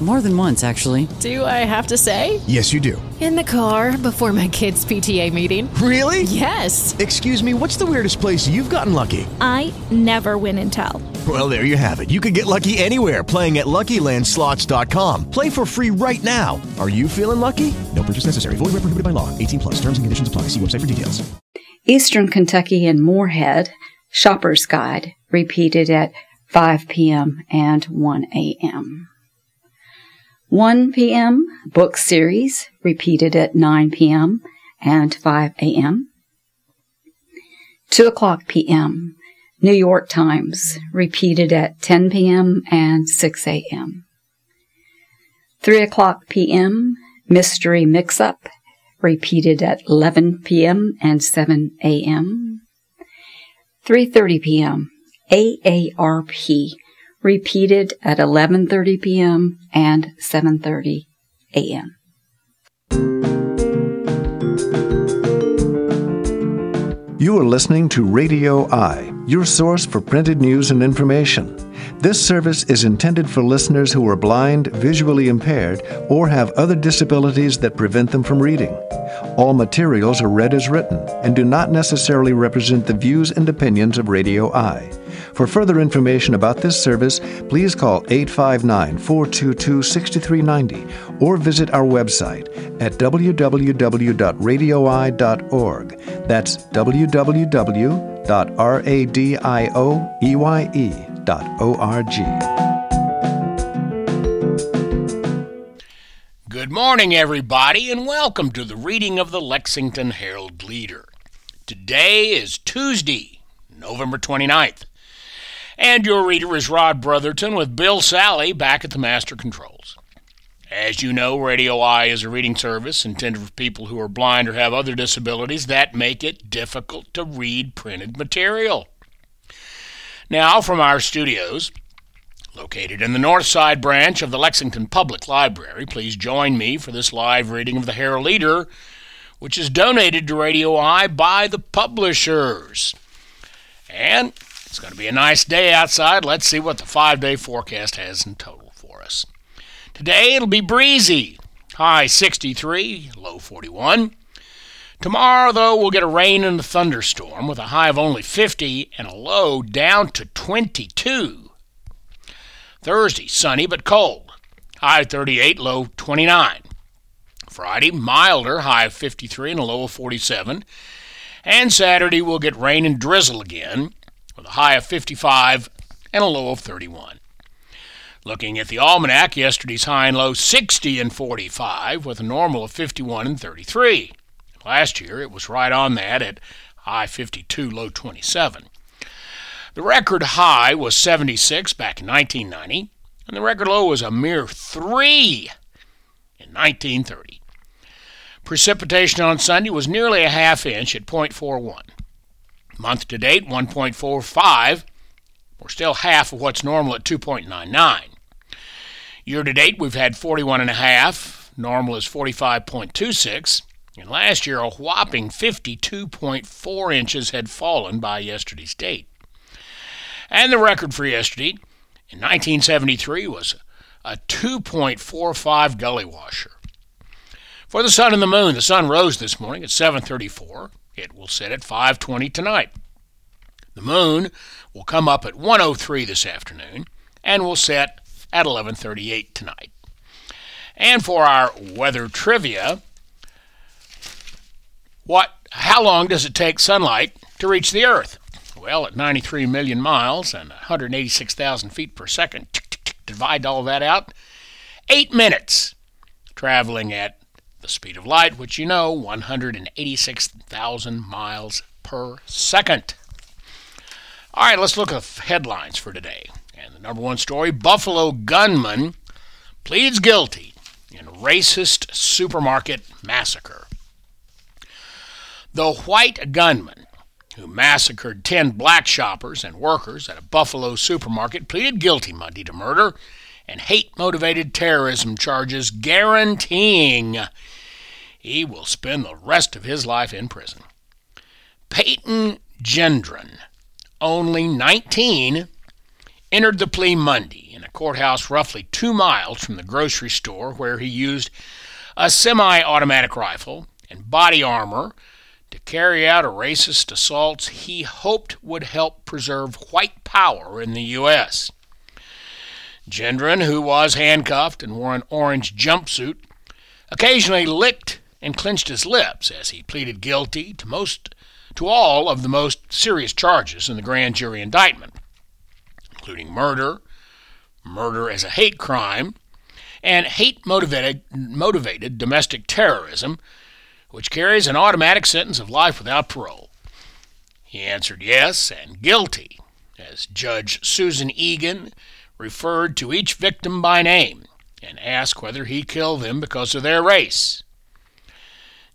More than once, actually. Do I have to say? Yes, you do. In the car before my kids' PTA meeting. Really? Yes. Excuse me, what's the weirdest place you've gotten lucky? I never win and tell. Well, there you have it. You can get lucky anywhere playing at LuckyLandSlots.com. Play for free right now. Are you feeling lucky? No purchase necessary. Void where prohibited by law. 18 plus. Terms and conditions apply. See website for details. Eastern Kentucky and Morehead Shopper's Guide repeated at 5 p.m. and 1 a.m. 1 p.m. Book Series repeated at 9 p.m. and 5 a.m. 2 o'clock p.m. New York Times repeated at 10 p.m. and 6 a.m. 3 o'clock p.m. Mystery Mix Up repeated at 11 p.m. and 7 a.m. 3:30 p.m. AARP repeated at 11:30 p.m. and 7:30 a.m. You are listening to Radio I, your source for printed news and information. This service is intended for listeners who are blind, visually impaired, or have other disabilities that prevent them from reading. All materials are read as written and do not necessarily represent the views and opinions of Radio I. For further information about this service, please call 859 422 6390 or visit our website at www.radioi.org. That's www.radioie.org. Good morning, everybody, and welcome to the reading of the Lexington Herald Leader. Today is Tuesday, November 29th. And your reader is Rod Brotherton with Bill Sally back at the Master Controls. As you know, Radio I is a reading service intended for people who are blind or have other disabilities that make it difficult to read printed material. Now, from our studios, located in the North Side branch of the Lexington Public Library, please join me for this live reading of the Herald Leader, which is donated to Radio I by the publishers. And it's going to be a nice day outside. Let's see what the five day forecast has in total for us. Today it'll be breezy, high 63, low 41. Tomorrow, though, we'll get a rain and a thunderstorm with a high of only 50 and a low down to 22. Thursday, sunny but cold, high 38, low 29. Friday, milder, high of 53 and a low of 47. And Saturday, we'll get rain and drizzle again with a high of 55 and a low of 31. Looking at the almanac, yesterday's high and low 60 and 45 with a normal of 51 and 33. Last year it was right on that at high 52, low 27. The record high was 76 back in 1990, and the record low was a mere 3 in 1930. Precipitation on Sunday was nearly a half inch at 0.41. Month to date, 1.45. We're still half of what's normal at 2.99. Year to date, we've had 41.5. Normal is 45.26. And last year, a whopping 52.4 inches had fallen by yesterday's date. And the record for yesterday in 1973 was a 2.45 gully washer. For the sun and the moon, the sun rose this morning at 7:34. It will set at 5:20 tonight. The moon will come up at 1:03 this afternoon and will set at 11:38 tonight. And for our weather trivia, what how long does it take sunlight to reach the earth? Well, at 93 million miles and 186,000 feet per second, divide all that out, 8 minutes traveling at the speed of light, which you know, 186,000 miles per second. All right, let's look at headlines for today. And the number one story Buffalo gunman pleads guilty in racist supermarket massacre. The white gunman who massacred 10 black shoppers and workers at a Buffalo supermarket pleaded guilty Monday to murder and hate motivated terrorism charges, guaranteeing he will spend the rest of his life in prison. Peyton Gendron, only 19, entered the plea Monday in a courthouse roughly two miles from the grocery store where he used a semi automatic rifle and body armor to carry out a racist assault he hoped would help preserve white power in the U.S. Gendron, who was handcuffed and wore an orange jumpsuit, occasionally licked and clenched his lips as he pleaded guilty to most to all of the most serious charges in the grand jury indictment, including murder, murder as a hate crime, and hate motivated motivated domestic terrorism, which carries an automatic sentence of life without parole. He answered yes and guilty, as Judge Susan Eagan referred to each victim by name and asked whether he killed them because of their race.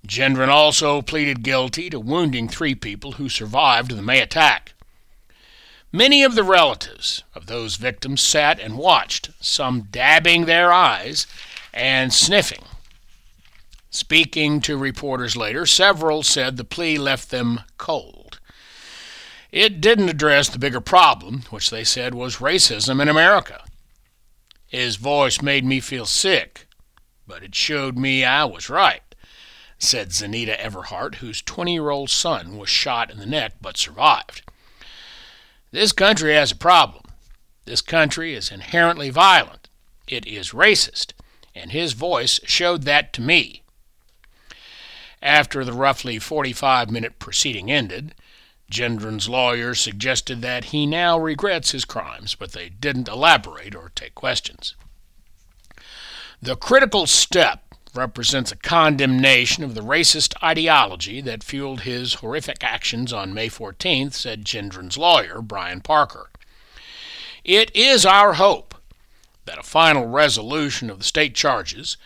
Gendron also pleaded guilty to wounding three people who survived the May attack. Many of the relatives of those victims sat and watched, some dabbing their eyes and sniffing. Speaking to reporters later, several said the plea left them cold. It didn't address the bigger problem, which they said was racism in America. His voice made me feel sick, but it showed me I was right, said Zeneta Everhart, whose 20 year old son was shot in the neck but survived. This country has a problem. This country is inherently violent. It is racist, and his voice showed that to me. After the roughly 45 minute proceeding ended, Gendron's lawyers suggested that he now regrets his crimes, but they didn't elaborate or take questions. The critical step represents a condemnation of the racist ideology that fueled his horrific actions on May 14th, said Gendron's lawyer, Brian Parker. It is our hope that a final resolution of the state charges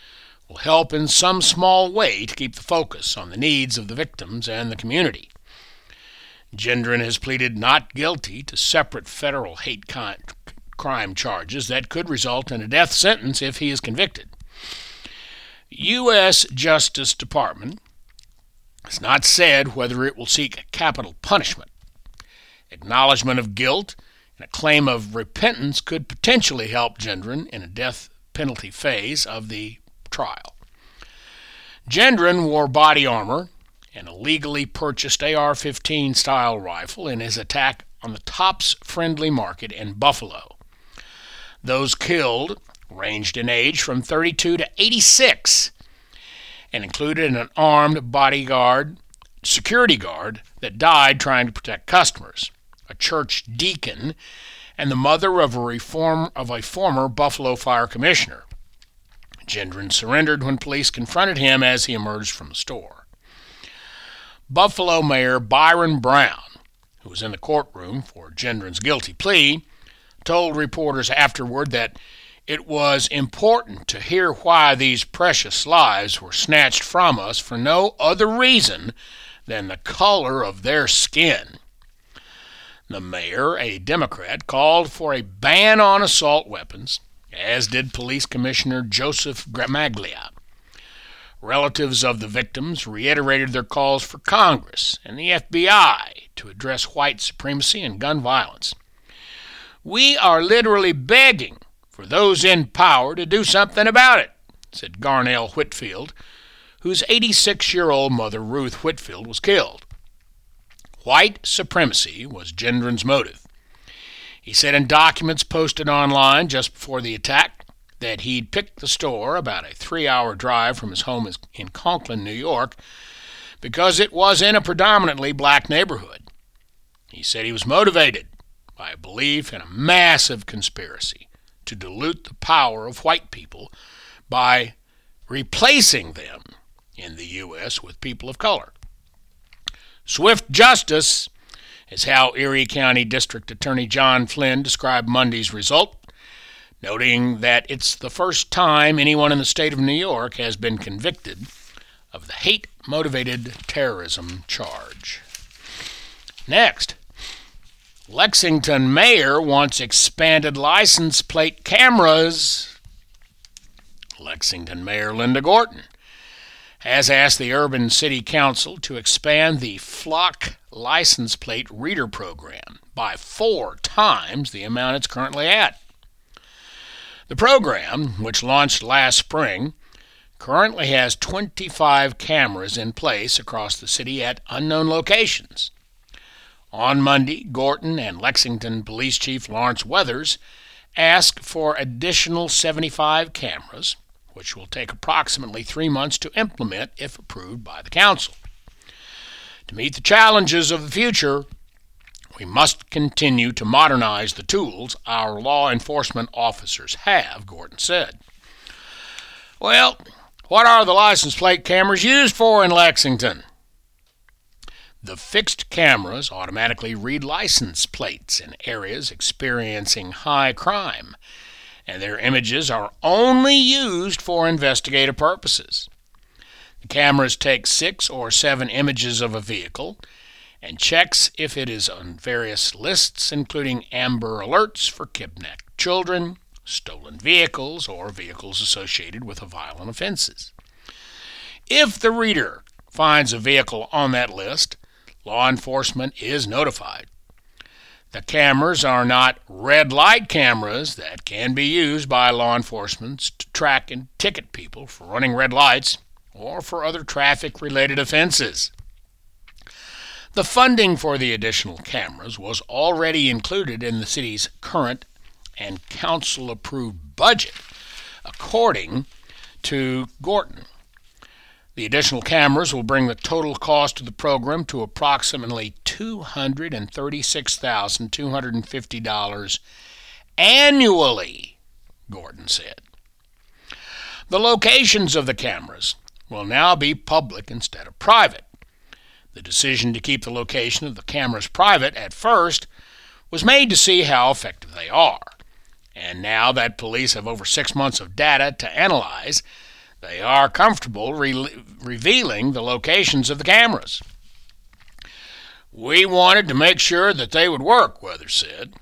will help in some small way to keep the focus on the needs of the victims and the community. Gendron has pleaded not guilty to separate federal hate crime charges that could result in a death sentence if he is convicted. U.S. Justice Department has not said whether it will seek capital punishment. Acknowledgement of guilt and a claim of repentance could potentially help Gendron in a death penalty phase of the trial. Gendron wore body armor and a legally purchased AR 15 style rifle in his attack on the Tops Friendly Market in Buffalo. Those killed ranged in age from 32 to 86 and included an armed bodyguard, security guard that died trying to protect customers, a church deacon, and the mother of a reform of a former Buffalo Fire Commissioner. Gendron surrendered when police confronted him as he emerged from the store. Buffalo Mayor Byron Brown, who was in the courtroom for Gendron's guilty plea, told reporters afterward that it was important to hear why these precious lives were snatched from us for no other reason than the color of their skin. The mayor, a Democrat, called for a ban on assault weapons, as did Police Commissioner Joseph Gramaglia. Relatives of the victims reiterated their calls for Congress and the FBI to address white supremacy and gun violence. We are literally begging for those in power to do something about it, said Garnell Whitfield, whose 86 year old mother, Ruth Whitfield, was killed. White supremacy was Gendron's motive. He said in documents posted online just before the attack that he'd picked the store about a three hour drive from his home in Conklin, New York, because it was in a predominantly black neighborhood. He said he was motivated by a belief in a massive conspiracy to dilute the power of white people by replacing them in the U.S. with people of color. Swift justice is how Erie County District Attorney John Flynn described Monday's result, noting that it's the first time anyone in the state of New York has been convicted of the hate motivated terrorism charge. Next, Lexington mayor wants expanded license plate cameras. Lexington Mayor Linda Gorton has asked the Urban City Council to expand the flock license plate reader program by four times the amount it's currently at. The program, which launched last spring, currently has 25 cameras in place across the city at unknown locations. On Monday, Gorton and Lexington Police Chief Lawrence Weathers asked for additional 75 cameras, which will take approximately three months to implement if approved by the Council. To meet the challenges of the future, we must continue to modernize the tools our law enforcement officers have, Gorton said. Well, what are the license plate cameras used for in Lexington? The fixed cameras automatically read license plates in areas experiencing high crime, and their images are only used for investigative purposes. The cameras take six or seven images of a vehicle and checks if it is on various lists, including Amber Alerts for kidnapped children, stolen vehicles, or vehicles associated with violent offenses. If the reader finds a vehicle on that list, law enforcement is notified. The cameras are not red light cameras that can be used by law enforcement to track and ticket people for running red lights or for other traffic related offenses. The funding for the additional cameras was already included in the city's current and council approved budget, according to Gorton. The additional cameras will bring the total cost of the program to approximately $236,250 annually, Gorton said. The locations of the cameras will now be public instead of private. The decision to keep the location of the cameras private at first was made to see how effective they are. And now that police have over six months of data to analyze, they are comfortable re- revealing the locations of the cameras. We wanted to make sure that they would work, Weathers said.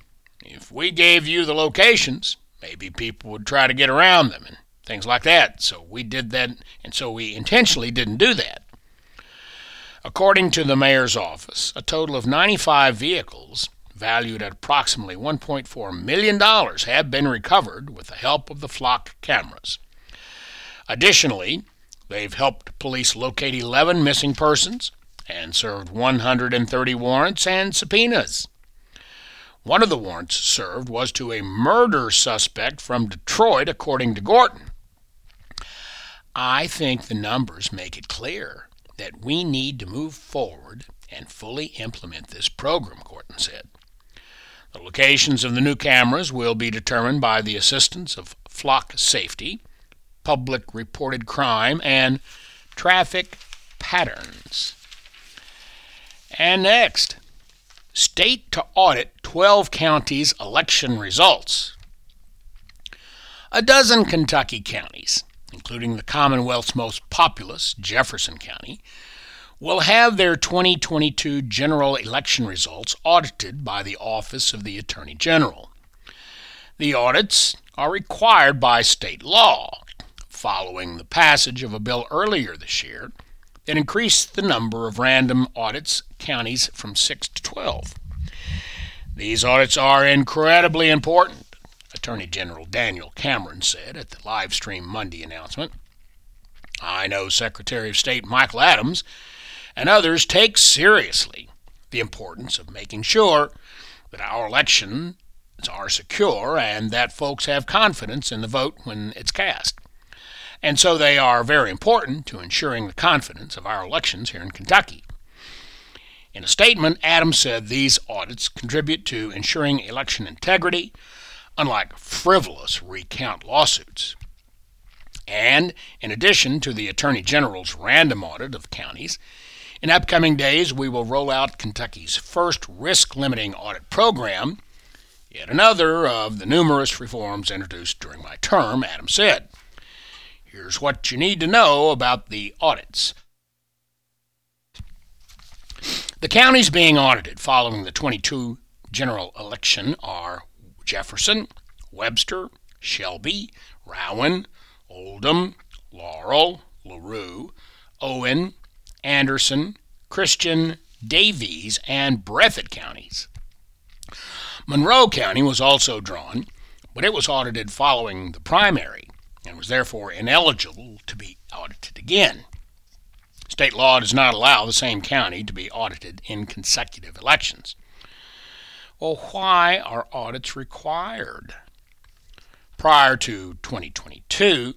If we gave you the locations, maybe people would try to get around them and things like that. So we did that, and so we intentionally didn't do that. According to the mayor's office, a total of 95 vehicles valued at approximately $1.4 million have been recovered with the help of the flock cameras. Additionally, they've helped police locate 11 missing persons and served 130 warrants and subpoenas. One of the warrants served was to a murder suspect from Detroit, according to Gorton. I think the numbers make it clear that we need to move forward and fully implement this program, Gorton said. The locations of the new cameras will be determined by the assistance of flock safety public reported crime, and traffic patterns. And next, state to audit 12 counties' election results. A dozen Kentucky counties, including the Commonwealth's most populous, Jefferson County, will have their 2022 general election results audited by the Office of the Attorney General. The audits are required by state law following the passage of a bill earlier this year that increased the number of random audits counties from 6 to 12. These audits are incredibly important, Attorney General Daniel Cameron said at the live stream Monday announcement. I know Secretary of State Michael Adams and others take seriously the importance of making sure that our elections are secure and that folks have confidence in the vote when it's cast and so they are very important to ensuring the confidence of our elections here in Kentucky. In a statement, Adams said these audits contribute to ensuring election integrity, unlike frivolous recount lawsuits. And in addition to the Attorney General's random audit of counties, in upcoming days we will roll out Kentucky's first risk limiting audit program, yet another of the numerous reforms introduced during my term, Adams said. Here's what you need to know about the audits. The counties being audited following the 22 general election are Jefferson, Webster, Shelby, Rowan, Oldham, Laurel, LaRue, Owen, Anderson, Christian, Daviess, and Breathitt counties. Monroe County was also drawn, but it was audited following the primary and was therefore ineligible to be audited again. State law does not allow the same county to be audited in consecutive elections. Well, why are audits required? Prior to 2022,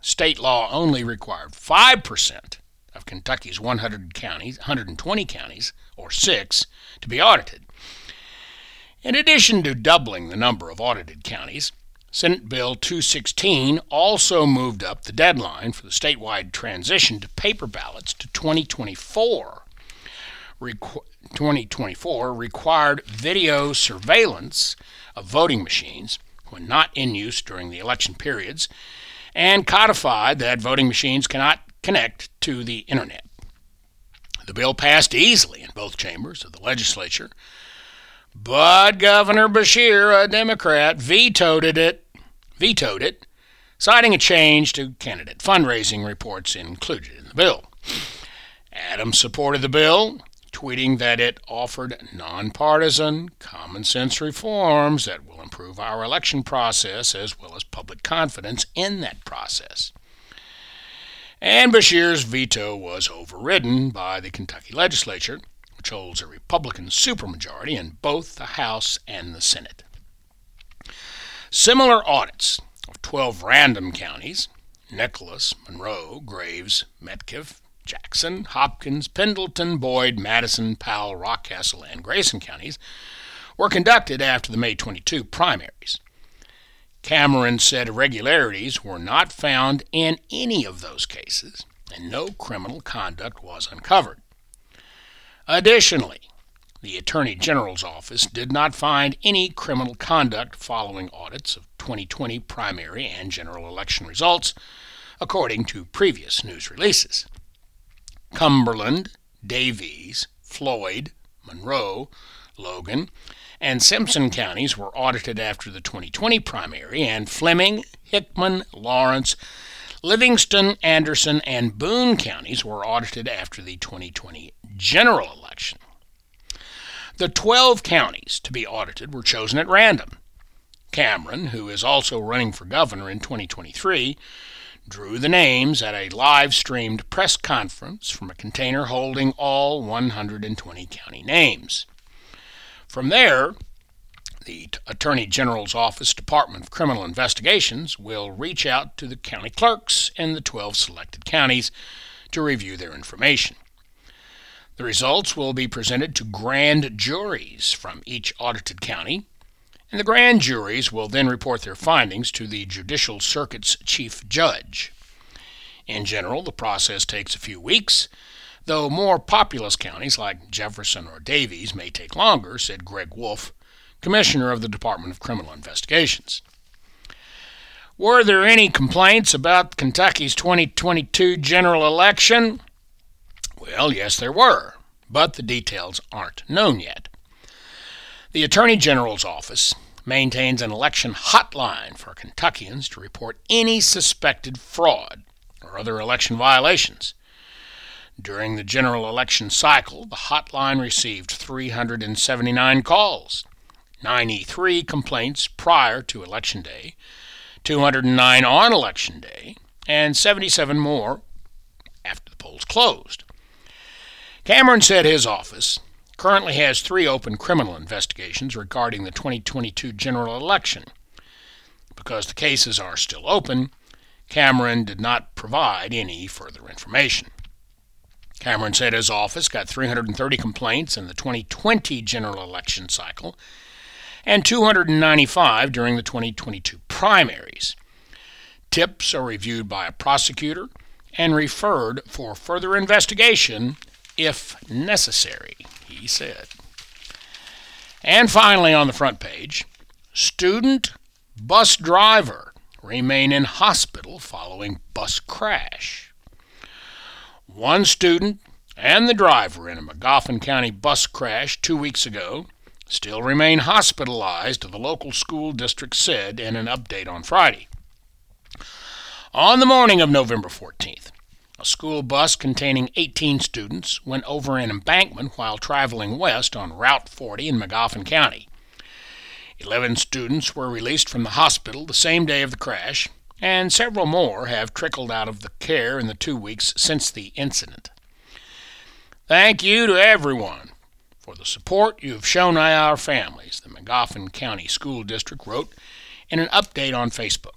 state law only required 5% of Kentucky's 100 counties, 120 counties, or 6, to be audited. In addition to doubling the number of audited counties, Senate Bill 216 also moved up the deadline for the statewide transition to paper ballots to 2024. Requ- 2024 required video surveillance of voting machines when not in use during the election periods and codified that voting machines cannot connect to the internet. The bill passed easily in both chambers of the legislature but Governor Beshear, a Democrat, vetoed it, vetoed it, citing a change to candidate fundraising reports included in the bill. Adams supported the bill, tweeting that it offered nonpartisan, common sense reforms that will improve our election process as well as public confidence in that process. And Beshear's veto was overridden by the Kentucky legislature which holds a Republican supermajority in both the House and the Senate. Similar audits of 12 random counties Nicholas, Monroe, Graves, Metcalfe, Jackson, Hopkins, Pendleton, Boyd, Madison, Powell, Rockcastle, and Grayson counties were conducted after the May 22 primaries. Cameron said irregularities were not found in any of those cases, and no criminal conduct was uncovered. Additionally, the Attorney General's office did not find any criminal conduct following audits of 2020 primary and general election results, according to previous news releases. Cumberland, Daviess, Floyd, Monroe, Logan, and Simpson counties were audited after the 2020 primary, and Fleming, Hickman, Lawrence, Livingston, Anderson, and Boone counties were audited after the 2020 general election. The 12 counties to be audited were chosen at random. Cameron, who is also running for governor in 2023, drew the names at a live streamed press conference from a container holding all 120 county names. From there, the Attorney General's Office Department of Criminal Investigations will reach out to the county clerks in the 12 selected counties to review their information. The results will be presented to grand juries from each audited county, and the grand juries will then report their findings to the Judicial Circuit's chief judge. In general, the process takes a few weeks, though more populous counties like Jefferson or Daviess may take longer, said Greg Wolf, Commissioner of the Department of Criminal Investigations. Were there any complaints about Kentucky's 2022 general election? Well, yes, there were, but the details aren't known yet. The Attorney General's office maintains an election hotline for Kentuckians to report any suspected fraud or other election violations. During the general election cycle, the hotline received 379 calls, 93 complaints prior to Election Day, 209 on Election Day, and 77 more after the polls closed. Cameron said his office currently has three open criminal investigations regarding the 2022 general election. Because the cases are still open, Cameron did not provide any further information. Cameron said his office got 330 complaints in the 2020 general election cycle and 295 during the 2022 primaries. Tips are reviewed by a prosecutor and referred for further investigation if necessary, he said. And finally, on the front page, student bus driver remain in hospital following bus crash. One student and the driver in a Magoffin County bus crash two weeks ago still remain hospitalized, the local school district said in an update on Friday. On the morning of November 14th, A school bus containing 18 students went over an embankment while traveling west on Route 40 in Magoffin County. Eleven students were released from the hospital the same day of the crash, and several more have trickled out of the care in the two weeks since the incident. Thank you to everyone for the support you have shown our families, the Magoffin County School District wrote in an update on Facebook.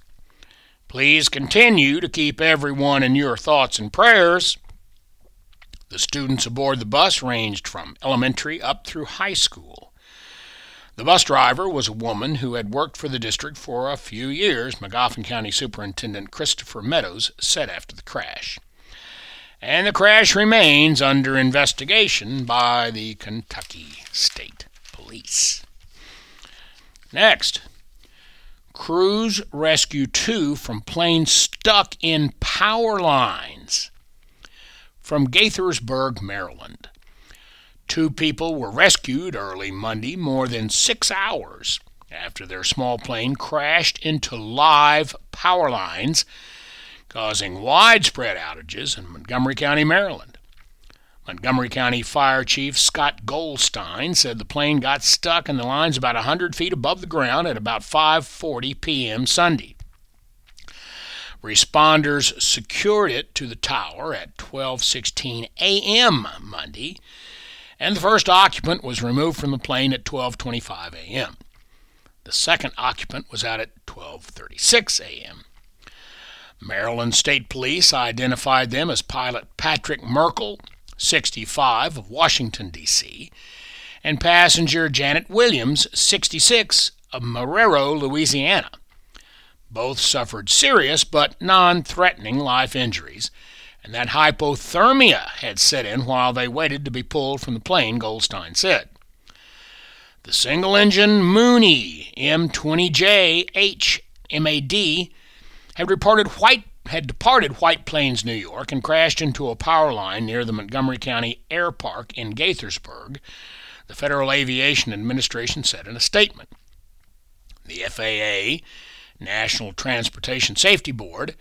Please continue to keep everyone in your thoughts and prayers. The students aboard the bus ranged from elementary up through high school. The bus driver was a woman who had worked for the district for a few years, Magoffin County Superintendent Christopher Meadows said after the crash and the crash remains under investigation by the Kentucky State Police. Next, crews rescue two from plane stuck in power lines from Gaithersburg, Maryland. Two people were rescued early Monday, more than six hours after their small plane crashed into live power lines causing widespread outages in Montgomery County, Maryland. Montgomery County Fire Chief Scott Goldstein said the plane got stuck in the lines about 100 feet above the ground at about 5:40 p.m. Sunday. Responders secured it to the tower at 12:16 a.m. Monday, and the first occupant was removed from the plane at 12:25 a.m. The second occupant was out at 12:36 a.m. Maryland State Police identified them as pilot Patrick Merkle, 65, of Washington, D.C., and passenger Janet Williams, 66, of Marrero, Louisiana. Both suffered serious but non threatening life injuries, and that hypothermia had set in while they waited to be pulled from the plane, Goldstein said. The single engine Mooney M20J HMAD had reported White had departed White Plains, New York, and crashed into a power line near the Montgomery County Air Park in Gaithersburg, the Federal Aviation Administration said in a statement. The FAA, National Transportation Safety Board,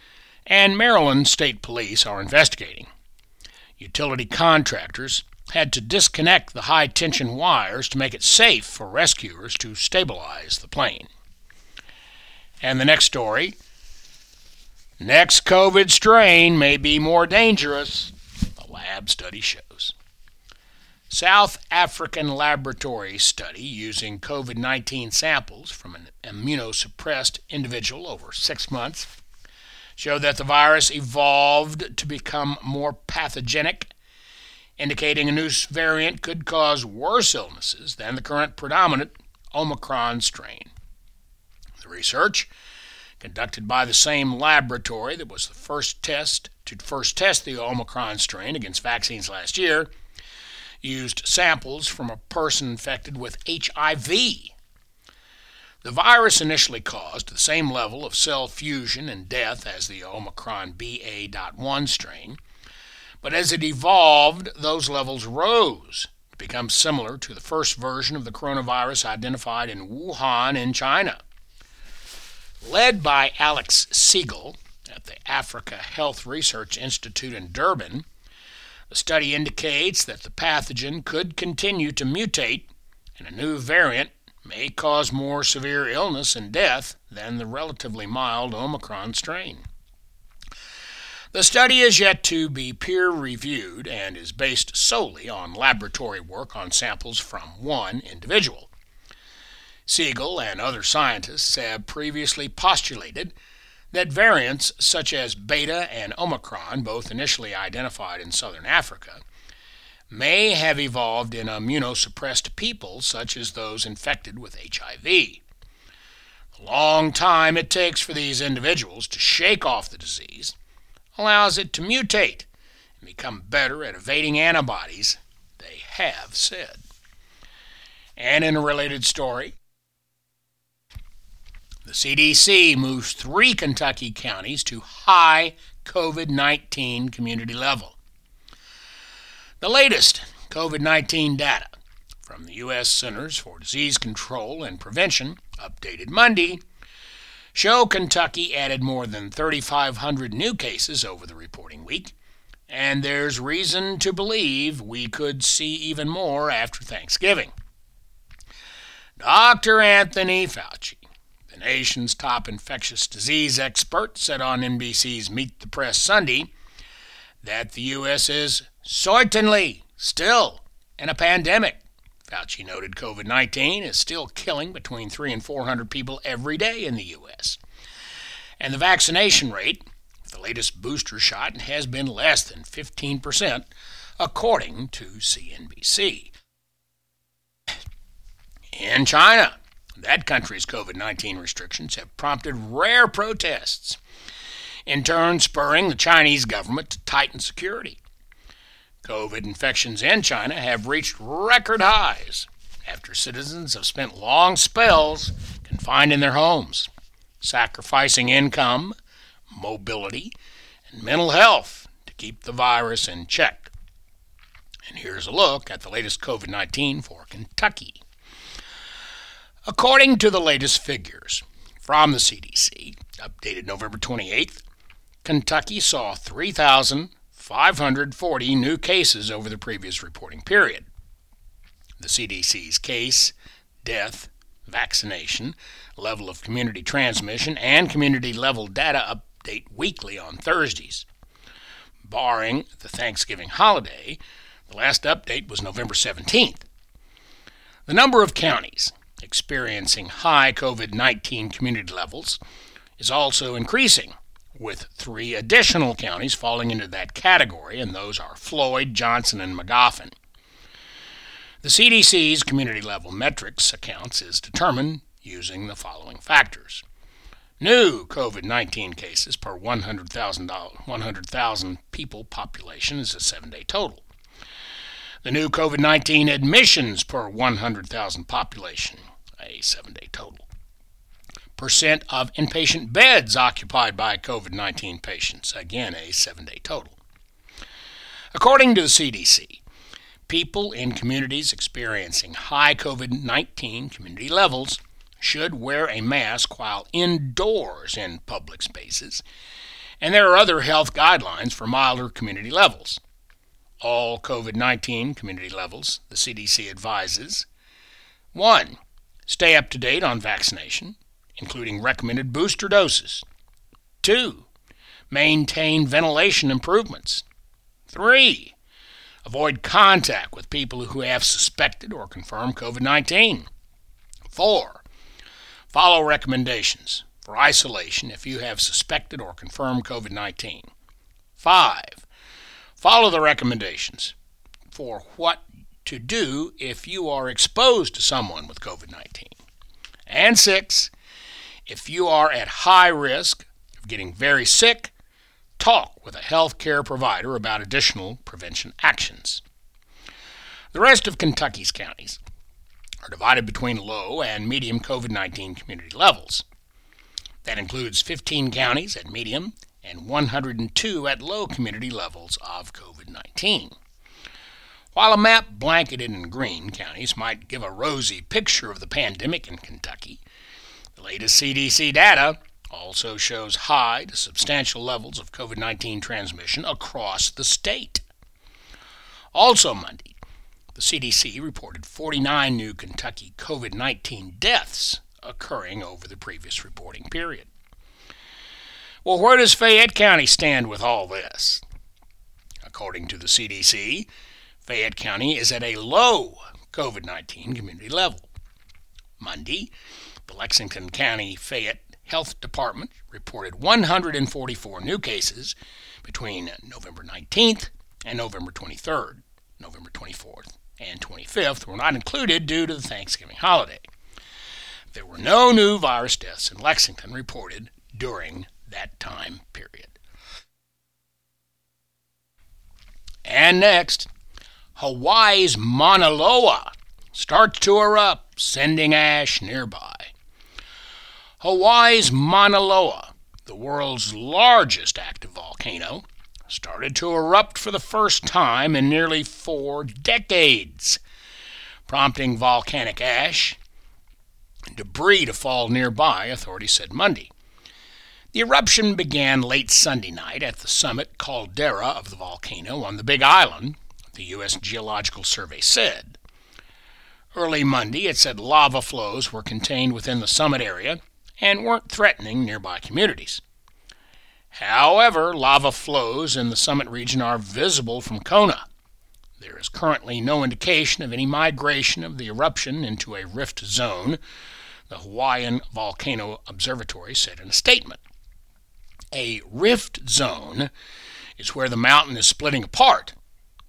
and Maryland State Police are investigating. Utility contractors had to disconnect the high tension wires to make it safe for rescuers to stabilize the plane. And the next story Next COVID strain may be more dangerous, a lab study shows. South African laboratory study using COVID 19 samples from an immunosuppressed individual over six months showed that the virus evolved to become more pathogenic, indicating a new variant could cause worse illnesses than the current predominant Omicron strain. The research conducted by the same laboratory that was the first test to first test the Omicron strain against vaccines last year, used samples from a person infected with HIV. The virus initially caused the same level of cell fusion and death as the Omicron BA.1 strain, but as it evolved, those levels rose to become similar to the first version of the coronavirus identified in Wuhan in China led by Alex Sigal at the Africa Health Research Institute in Durban. The study indicates that the pathogen could continue to mutate, and a new variant may cause more severe illness and death than the relatively mild Omicron strain. The study is yet to be peer reviewed and is based solely on laboratory work on samples from one individual. Sigal and other scientists have previously postulated that variants such as Beta and Omicron, both initially identified in southern Africa, may have evolved in immunosuppressed people such as those infected with HIV. The long time it takes for these individuals to shake off the disease allows it to mutate and become better at evading antibodies, they have said. And in a related story, CDC moves three Kentucky counties to high COVID 19 community level. The latest COVID 19 data from the U.S. Centers for Disease Control and Prevention, updated Monday, show Kentucky added more than 3,500 new cases over the reporting week, and there's reason to believe we could see even more after Thanksgiving. Dr. Anthony Fauci, the nation's top infectious disease expert, said on NBC's Meet the Press Sunday that the U.S. is certainly still in a pandemic. Fauci noted COVID 19 is still killing between 3 and 400 people every day in the U.S. And the vaccination rate, the latest booster shot, has been less than 15%, according to CNBC. In China, that country's COVID 19 restrictions have prompted rare protests, in turn, spurring the Chinese government to tighten security. COVID infections in China have reached record highs after citizens have spent long spells confined in their homes, sacrificing income, mobility, and mental health to keep the virus in check. And here's a look at the latest COVID 19 for Kentucky. According to the latest figures from the CDC, updated November 28th, Kentucky saw 3,540 new cases over the previous reporting period. The CDC's case, death, vaccination, level of community transmission, and community level data update weekly on Thursdays. Barring the Thanksgiving holiday, the last update was November 17th. The number of counties experiencing high COVID 19 community levels is also increasing, with three additional counties falling into that category, and those are Floyd, Johnson, and Magoffin. The CDC's community level metrics accounts is determined using the following factors. New COVID 19 cases per 100,000 100, people population is a seven day total. The new COVID 19 admissions per 100,000 population, a seven day total. Percent of inpatient beds occupied by COVID 19 patients, again a seven day total. According to the CDC, people in communities experiencing high COVID 19 community levels should wear a mask while indoors in public spaces, and there are other health guidelines for milder community levels all COVID 19 community levels, the CDC advises. 1. Stay up to date on vaccination, including recommended booster doses. 2. Maintain ventilation improvements. 3. Avoid contact with people who have suspected or confirmed COVID 19. 4. Follow recommendations for isolation if you have suspected or confirmed COVID 19. 5 Follow the recommendations for what to do if you are exposed to someone with COVID 19. And six, if you are at high risk of getting very sick, talk with a health care provider about additional prevention actions. The rest of Kentucky's counties are divided between low and medium COVID 19 community levels. That includes 15 counties at medium and 102 at low community levels of COVID 19. While a map blanketed in green counties might give a rosy picture of the pandemic in Kentucky, the latest CDC data also shows high to substantial levels of COVID 19 transmission across the state. Also Monday, the CDC reported 49 new Kentucky COVID 19 deaths occurring over the previous reporting period. Well, where does Fayette County stand with all this? According to the CDC, Fayette County is at a low COVID 19 community level. Monday, the Lexington County Fayette Health Department reported 144 new cases between November 19th and November 23rd. November 24th and 25th were not included due to the Thanksgiving holiday. There were no new virus deaths in Lexington reported during that time period. And next, Hawaii's Mauna Loa starts to erupt, sending ash nearby. Hawaii's Mauna Loa, the world's largest active volcano, started to erupt for the first time in nearly four decades, prompting volcanic ash and debris to fall nearby, authorities said Monday. The eruption began late Sunday night at the summit caldera of the volcano on the Big Island, the U.S. Geological Survey said. Early Monday, it said lava flows were contained within the summit area and weren't threatening nearby communities. However, lava flows in the summit region are visible from Kona. There is currently no indication of any migration of the eruption into a rift zone, the Hawaiian Volcano Observatory said in a statement. A rift zone is where the mountain is splitting apart.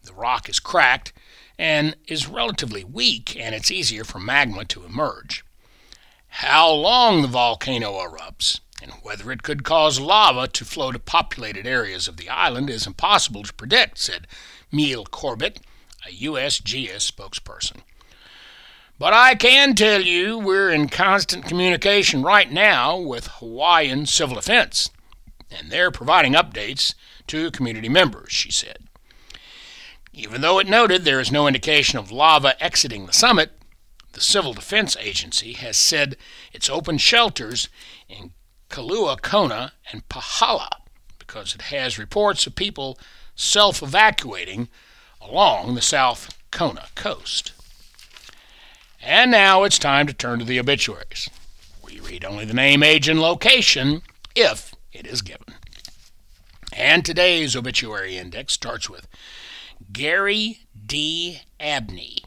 The rock is cracked and is relatively weak, and it's easier for magma to emerge. How long the volcano erupts and whether it could cause lava to flow to populated areas of the island is impossible to predict, said Neil Corbett, a USGS spokesperson. But I can tell you we're in constant communication right now with Hawaiian Civil Defense and they're providing updates to community members, she said. Even though it noted there is no indication of lava exiting the summit, the Civil Defense Agency has said it's opened shelters in Kailua Kona and Pahala because it has reports of people self evacuating along the South Kona coast. And now it's time to turn to the obituaries. We read only the name, age, and location if it is given. And today's obituary index starts with Gary D. Abney,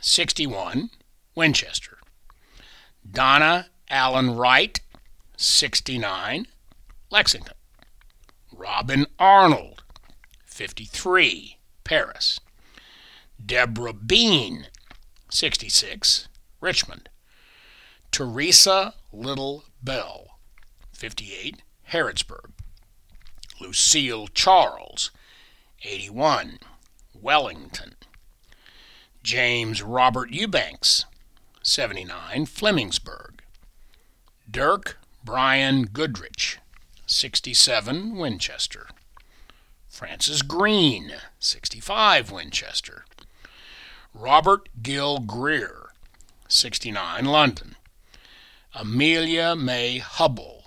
61, Winchester. Donna Allen Wright, 69, Lexington. Robin Arnold, 53, Paris. Deborah Bean, 66, Richmond. Teresa Little Bell, 58, Harrodsburg. Lucille Charles, 81, Wellington. James Robert Eubanks, 79, Flemingsburg. Dirk Brian Goodrich, 67, Winchester. Francis Green, 65, Winchester. Robert Gill Greer, 69, London. Amelia May Hubble,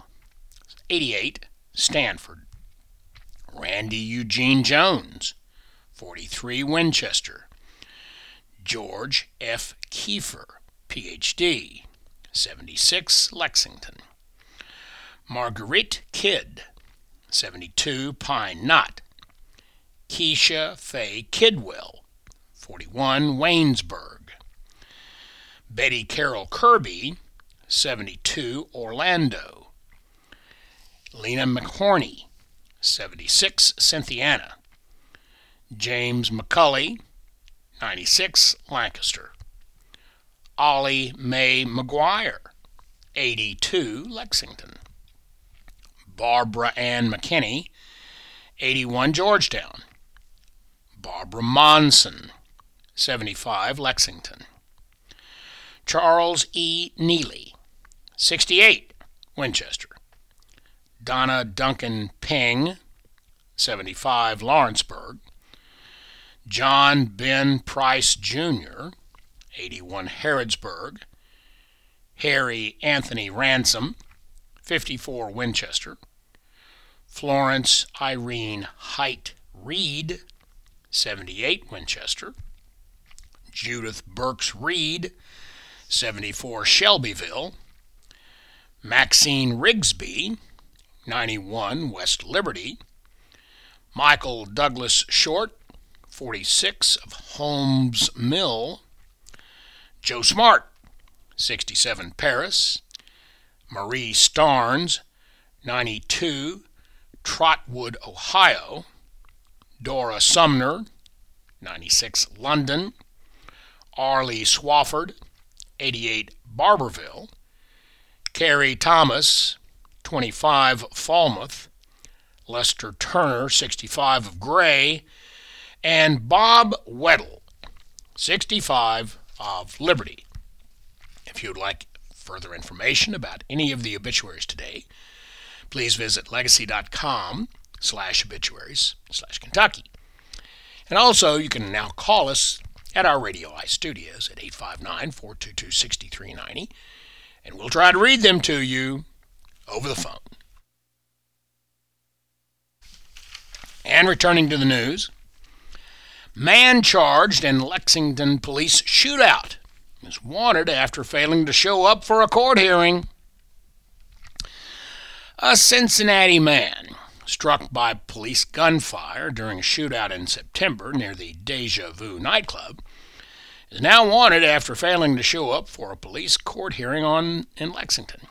88, Stanford. Randy Eugene Jones, 43, Winchester. George F. Kiefer, Ph.D., 76, Lexington. Marguerite Kidd, 72, Pine Knot. Keisha Faye Kidwell, 41, Waynesburg. Betty Carol Kirby, 72, Orlando. Lena McHorney, 76, Cynthiana. James McCulley, 96, Lancaster. Ollie Mae McGuire, 82, Lexington. Barbara Ann McKinney, 81, Georgetown. Barbara Monson, 75, Lexington. Charles E. Neely, 68, Winchester. Donna Duncan Ping, 75, Lawrenceburg. John Ben Price Jr., 81, Harrodsburg. Harry Anthony Ransom, 54, Winchester. Florence Irene Height Reed, 78, Winchester. Judith Burks Reed, 74, Shelbyville. Maxine Rigsby, 91 West Liberty. Michael Douglas Short, 46 of Holmes Mill. Joe Smart, 67 Paris. Marie Starnes, 92 Trotwood, Ohio. Dora Sumner, 96 London. Arlie Swafford, 88 Barberville. Carrie Thomas, 25 Falmouth, Lester Turner, 65 of Gray, and Bob Weddle, 65 of Liberty. If you'd like further information about any of the obituaries today, please visit legacy.com slash obituaries slash Kentucky. And also, you can now call us at our Radio Eye studios at 859 422 6390, and we'll try to read them to you over the phone. And returning to the news, man charged in Lexington police shootout is wanted after failing to show up for a court hearing. A Cincinnati man struck by police gunfire during a shootout in September near the Deja Vu nightclub is now wanted after failing to show up for a police court hearing on in Lexington.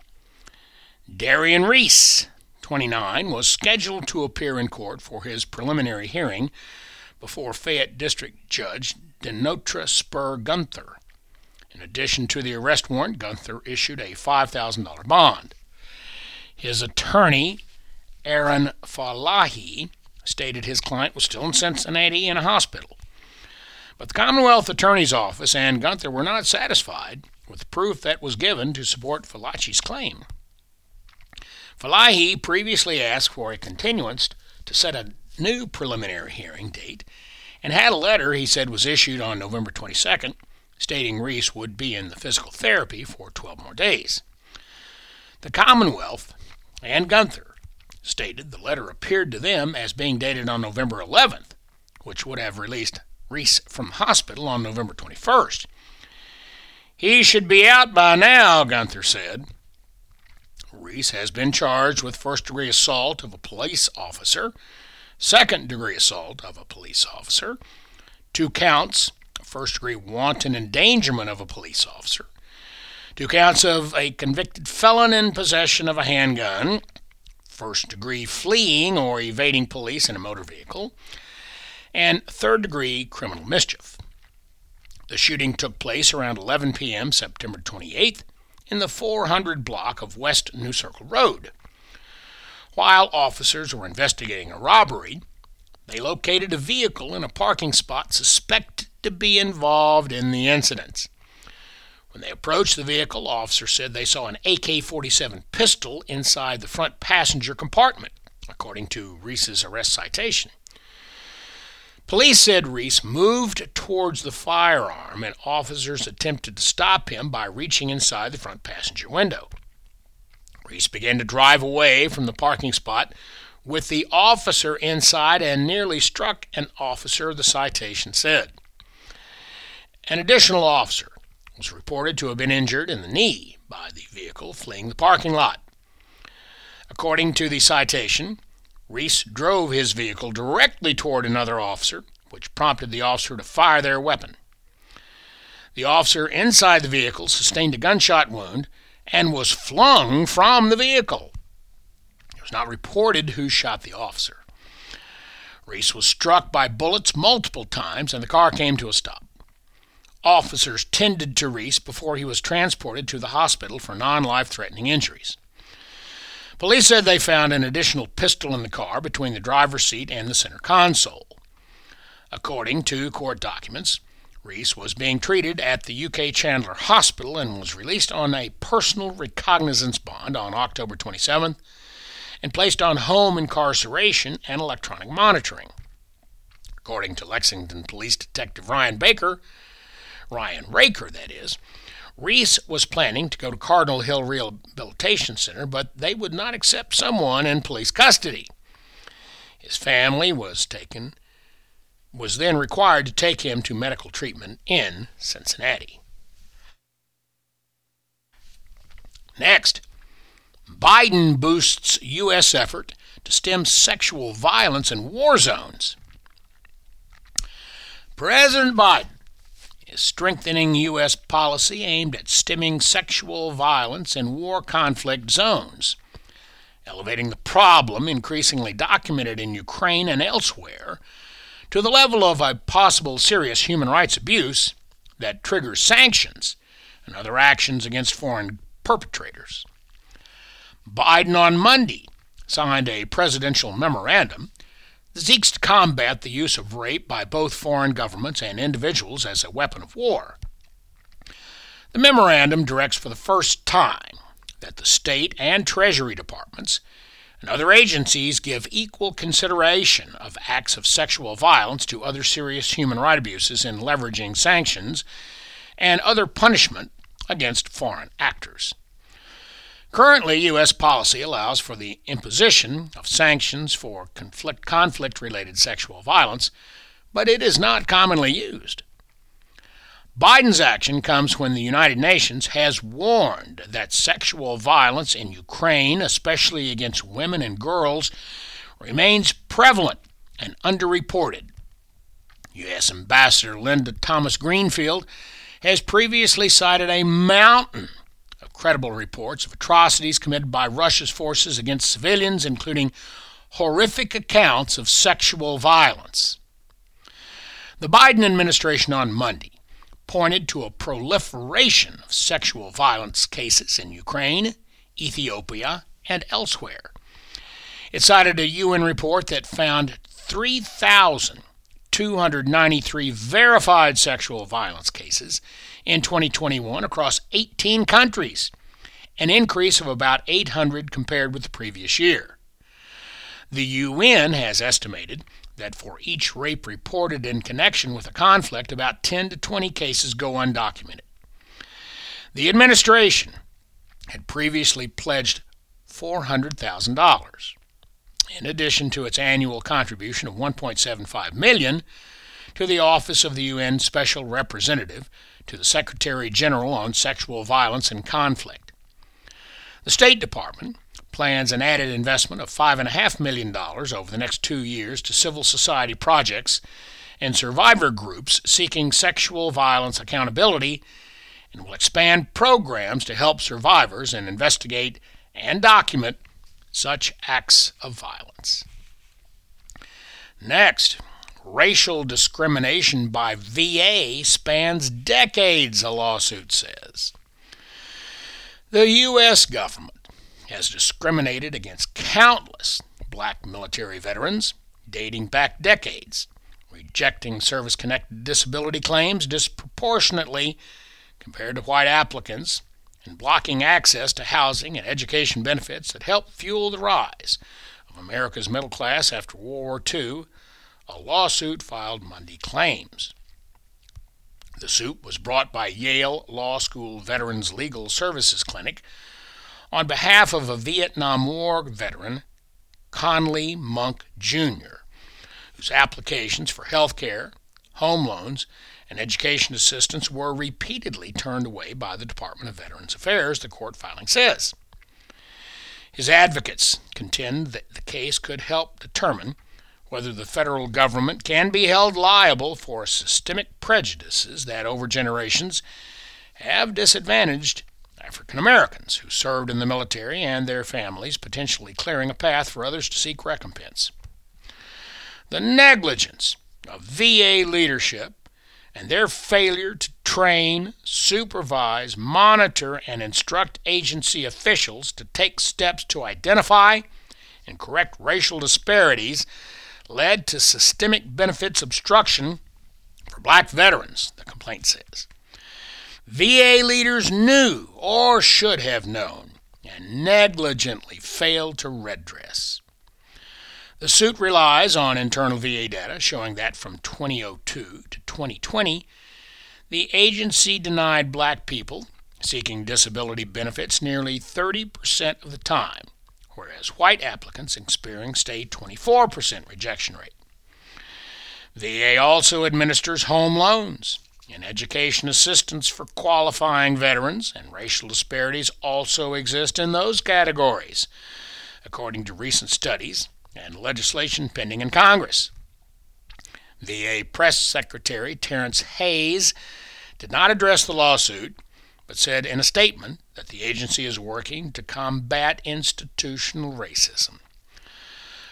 Darian Reese, 29, was scheduled to appear in court for his preliminary hearing before Fayette District Judge Denotra Spur Gunther. In addition to the arrest warrant, Gunther issued a $5,000 bond. His attorney, Aaron Falahi, stated his client was still in Cincinnati in a hospital. But the Commonwealth Attorney's Office and Gunther were not satisfied with the proof that was given to support Falahi's claim. Falahi previously asked for a continuance to set a new preliminary hearing date and had a letter he said was issued on November 22nd stating Reese would be in the physical therapy for 12 more days. The Commonwealth and Gunther stated the letter appeared to them as being dated on November 11th, which would have released Reese from hospital on November 21st. He should be out by now, Gunther said. Reese has been charged with first degree assault of a police officer, second degree assault of a police officer, two counts first degree wanton endangerment of a police officer, two counts of a convicted felon in possession of a handgun, first degree fleeing or evading police in a motor vehicle, and third degree criminal mischief. The shooting took place around 11 p.m. September 28th in the 400 block of West New Circle Road. While officers were investigating a robbery, they located a vehicle in a parking spot suspected to be involved in the incidents. When they approached the vehicle, officers said they saw an AK 47 pistol inside the front passenger compartment, according to Reese's arrest citation. Police said Reese moved towards the firearm and officers attempted to stop him by reaching inside the front passenger window. Reese began to drive away from the parking spot with the officer inside and nearly struck an officer, the citation said. An additional officer was reported to have been injured in the knee by the vehicle fleeing the parking lot. According to the citation, Reese drove his vehicle directly toward another officer, which prompted the officer to fire their weapon. The officer inside the vehicle sustained a gunshot wound and was flung from the vehicle. It was not reported who shot the officer. Reese was struck by bullets multiple times and the car came to a stop. Officers tended to Reese before he was transported to the hospital for non life threatening injuries. Police said they found an additional pistol in the car between the driver's seat and the center console. According to court documents, Reese was being treated at the UK Chandler Hospital and was released on a personal recognizance bond on October 27th and placed on home incarceration and electronic monitoring. According to Lexington Police Detective Ryan Baker, Ryan Raker, that is, Reese was planning to go to Cardinal Hill Rehabilitation Center, but they would not accept someone in police custody. His family was taken was then required to take him to medical treatment in Cincinnati. Next, Biden boosts U.S. effort to stem sexual violence in war zones. President Biden strengthening U.S. policy aimed at stemming sexual violence in war conflict zones, elevating the problem increasingly documented in Ukraine and elsewhere to the level of a possible serious human rights abuse that triggers sanctions and other actions against foreign perpetrators. Biden on Monday signed a presidential memorandum seeks to combat the use of rape by both foreign governments and individuals as a weapon of war. The memorandum directs for the first time that the State and Treasury Departments and other agencies give equal consideration of acts of sexual violence to other serious human rights abuses in leveraging sanctions and other punishment against foreign actors. Currently, U.S. policy allows for the imposition of sanctions for conflict related sexual violence, but it is not commonly used. Biden's action comes when the United Nations has warned that sexual violence in Ukraine, especially against women and girls, remains prevalent and underreported. U.S. Ambassador Linda Thomas Greenfield has previously cited a mountain credible reports of atrocities committed by Russia's forces against civilians, including horrific accounts of sexual violence. The Biden administration on Monday pointed to a proliferation of sexual violence cases in Ukraine, Ethiopia, and elsewhere. It cited a UN report that found 3,293 verified sexual violence cases in 2021 across 18 countries, an increase of about 800 compared with the previous year. The UN has estimated that for each rape reported in connection with a conflict, about 10 to 20 cases go undocumented. The administration had previously pledged $400,000 in addition to its annual contribution of 1.75 million to the office of the UN Special Representative to the Secretary General on Sexual Violence and Conflict. The State Department plans an added investment of $5.5 million over the next two years to civil society projects and survivor groups seeking sexual violence accountability and will expand programs to help survivors and investigate and document such acts of violence. Next, racial discrimination by VA spans decades, a lawsuit says. The U.S. government has discriminated against countless black military veterans dating back decades, rejecting service connected disability claims disproportionately compared to white applicants and blocking access to housing and education benefits that helped fuel the rise of America's middle class after World War II a lawsuit filed Monday claims. The suit was brought by Yale Law School Veterans Legal Services Clinic on behalf of a Vietnam War veteran, Conley Monk Jr., whose applications for health care, home loans, and education assistance were repeatedly turned away by the Department of Veterans Affairs, the court filing says. His advocates contend that the case could help determine whether the federal government can be held liable for systemic prejudices that over generations have disadvantaged African Americans who served in the military and their families, potentially clearing a path for others to seek recompense. The negligence of VA leadership and their failure to train, supervise, monitor, and instruct agency officials to take steps to identify and correct racial disparities led to systemic benefits obstruction for black veterans, the complaint says. VA leaders knew or should have known and negligently failed to redress. The suit relies on internal VA data showing that from 2002 to 2020, the agency denied black people seeking disability benefits nearly 30% of the time whereas white applicants experienced a 24% rejection rate. VA also administers home loans and education assistance for qualifying veterans, and racial disparities also exist in those categories, according to recent studies and legislation pending in Congress. VA Press Secretary Terrence Hayes did not address the lawsuit but said in a statement that the agency is working to combat institutional racism.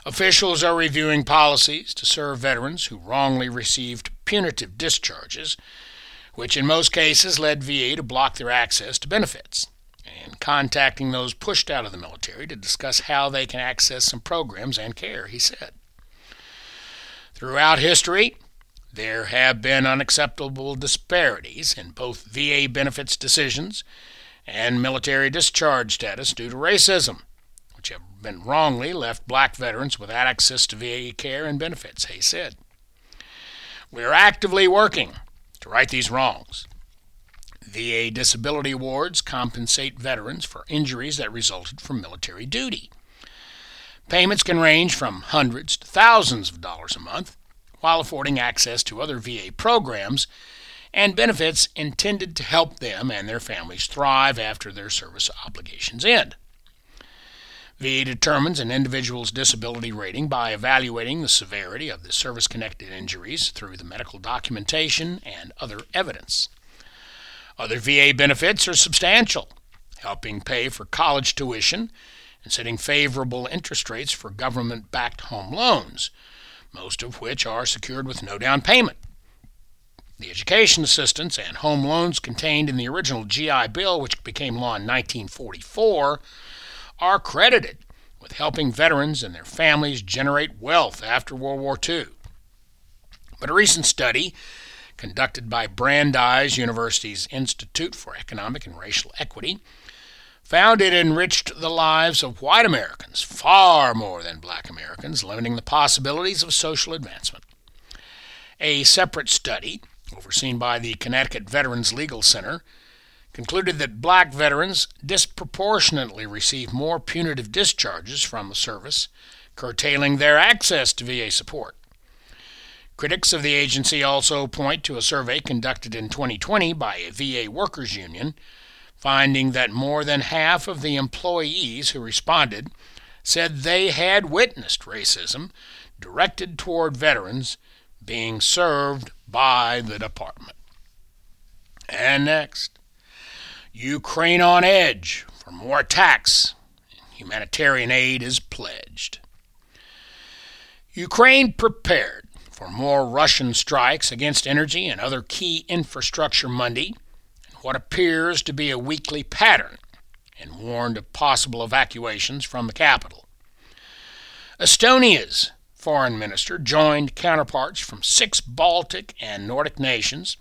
Officials are reviewing policies to serve veterans who wrongly received punitive discharges, which in most cases led VA to block their access to benefits, and contacting those pushed out of the military to discuss how they can access some programs and care, he said. Throughout history, there have been unacceptable disparities in both VA benefits decisions and military discharge status due to racism, which have been wrongly left black veterans without access to VA care and benefits, Hayes said. We are actively working to right these wrongs. VA disability awards compensate veterans for injuries that resulted from military duty. Payments can range from hundreds to thousands of dollars a month, while affording access to other VA programs and benefits intended to help them and their families thrive after their service obligations end. VA determines an individual's disability rating by evaluating the severity of the service connected injuries through the medical documentation and other evidence. Other VA benefits are substantial, helping pay for college tuition and setting favorable interest rates for government backed home loans, most of which are secured with no down payment. The education assistance and home loans contained in the original GI Bill, which became law in 1944, are credited with helping veterans and their families generate wealth after World War II. But a recent study conducted by Brandeis University's Institute for Economic and Racial Equity found it enriched the lives of white Americans far more than black Americans, limiting the possibilities of social advancement. A separate study, overseen by the Connecticut Veterans Legal Center, concluded that black veterans disproportionately receive more punitive discharges from the service, curtailing their access to VA support. Critics of the agency also point to a survey conducted in 2020 by a VA workers union, finding that more than half of the employees who responded said they had witnessed racism directed toward veterans being served by the department. And next, Ukraine on edge for more attacks. Humanitarian aid is pledged. Ukraine prepared for more Russian strikes against energy and other key infrastructure Monday, what appears to be a weekly pattern, and warned of possible evacuations from the capital. Estonia's foreign minister joined counterparts from six Baltic and Nordic nations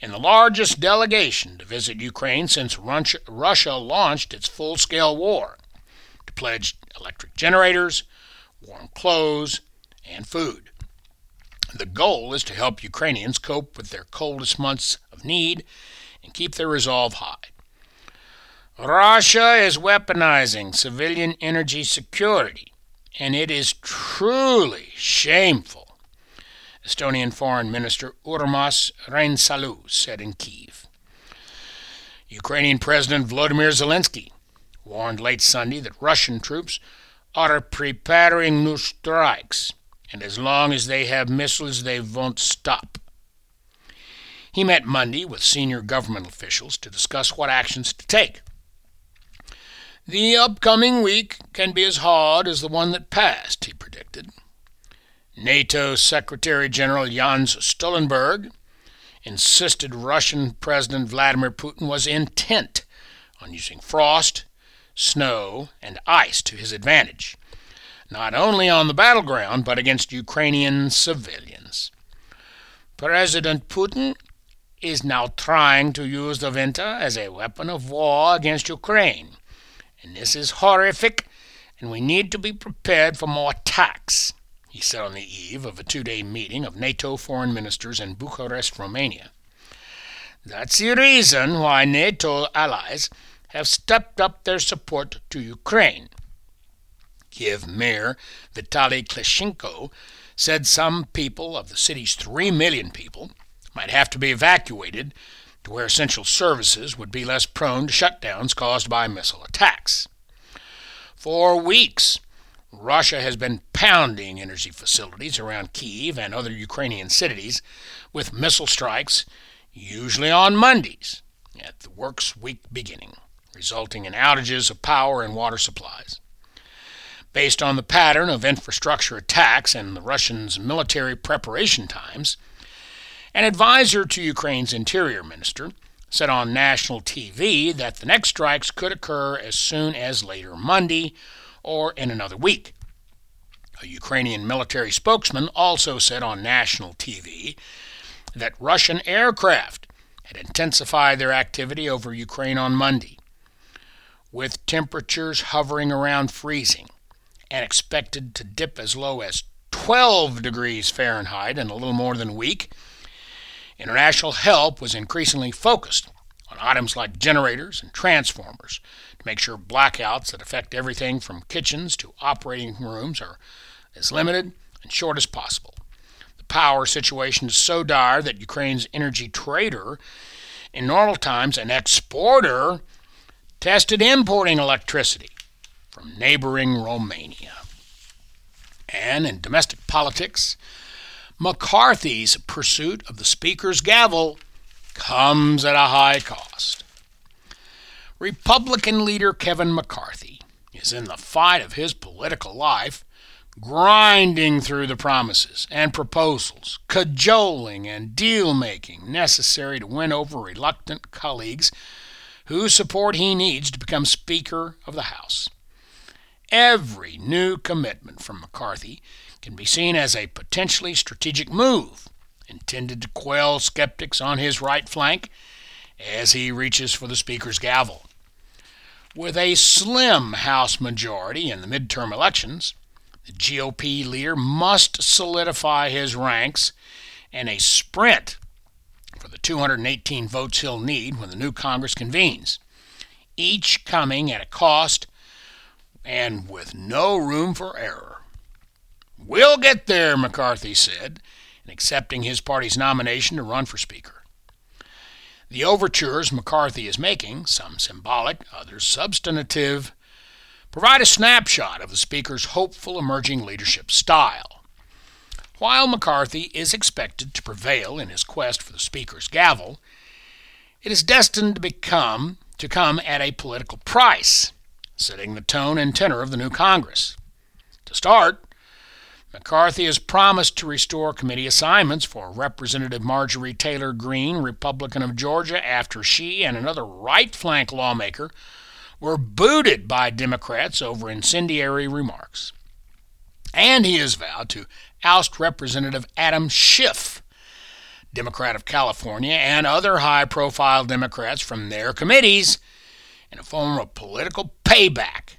in the largest delegation to visit Ukraine since Russia launched its full scale war, to pledge electric generators, warm clothes, and food. The goal is to help Ukrainians cope with their coldest months of need keep their resolve high. Russia is weaponizing civilian energy security, and it is truly shameful Estonian Foreign Minister Urmas Reinsalu said in Kiev. Ukrainian President Volodymyr Zelensky warned late Sunday that Russian troops are preparing new strikes, and as long as they have missiles, they won't stop. He met Monday with senior government officials to discuss what actions to take. The upcoming week can be as hard as the one that passed, he predicted. NATO Secretary General Jens Stoltenberg insisted Russian President Vladimir Putin was intent on using frost, snow, and ice to his advantage, not only on the battleground but against Ukrainian civilians. President Putin is now trying to use the winter as a weapon of war against Ukraine, and this is horrific, and we need to be prepared for more attacks he said on the eve of a two day meeting of NATO foreign ministers in Bucharest, Romania. That's the reason why NATO allies have stepped up their support to Ukraine. Kiev Mayor Vitaly Klitschko said some people of the city's three million people might have to be evacuated to where essential services would be less prone to shutdowns caused by missile attacks. For weeks, Russia has been pounding energy facilities around Kiev and other Ukrainian cities with missile strikes, usually on Mondays at the works week beginning, resulting in outages of power and water supplies. Based on the pattern of infrastructure attacks and the Russians' military preparation times, an advisor to Ukraine's interior minister said on national TV that the next strikes could occur as soon as later Monday or in another week. A Ukrainian military spokesman also said on national TV that Russian aircraft had intensified their activity over Ukraine on Monday, with temperatures hovering around freezing and expected to dip as low as 12 degrees Fahrenheit in a little more than a week. International help was increasingly focused on items like generators and transformers to make sure blackouts that affect everything from kitchens to operating rooms are as limited and short as possible. The power situation is so dire that Ukraine's energy trader, in normal times an exporter, tested importing electricity from neighboring Romania. And in domestic politics, McCarthy's pursuit of the Speaker's gavel comes at a high cost. Republican leader Kevin McCarthy is in the fight of his political life, grinding through the promises and proposals, cajoling and deal making necessary to win over reluctant colleagues whose support he needs to become Speaker of the House. Every new commitment from McCarthy can be seen as a potentially strategic move intended to quell skeptics on his right flank as he reaches for the Speaker's gavel. With a slim House majority in the midterm elections, the GOP leader must solidify his ranks in a sprint for the 218 votes he'll need when the new Congress convenes, each coming at a cost and with no room for error. We'll get there, McCarthy said, in accepting his party's nomination to run for Speaker. The overtures McCarthy is making, some symbolic, others substantive, provide a snapshot of the Speaker's hopeful emerging leadership style. While McCarthy is expected to prevail in his quest for the Speaker's gavel, it is destined to become to come at a political price, setting the tone and tenor of the new Congress. To start, McCarthy has promised to restore committee assignments for Representative Marjorie Taylor Greene, Republican of Georgia, after she and another right flank lawmaker were booted by Democrats over incendiary remarks. And he has vowed to oust Representative Adam Schiff, Democrat of California, and other high profile Democrats from their committees in a form of political payback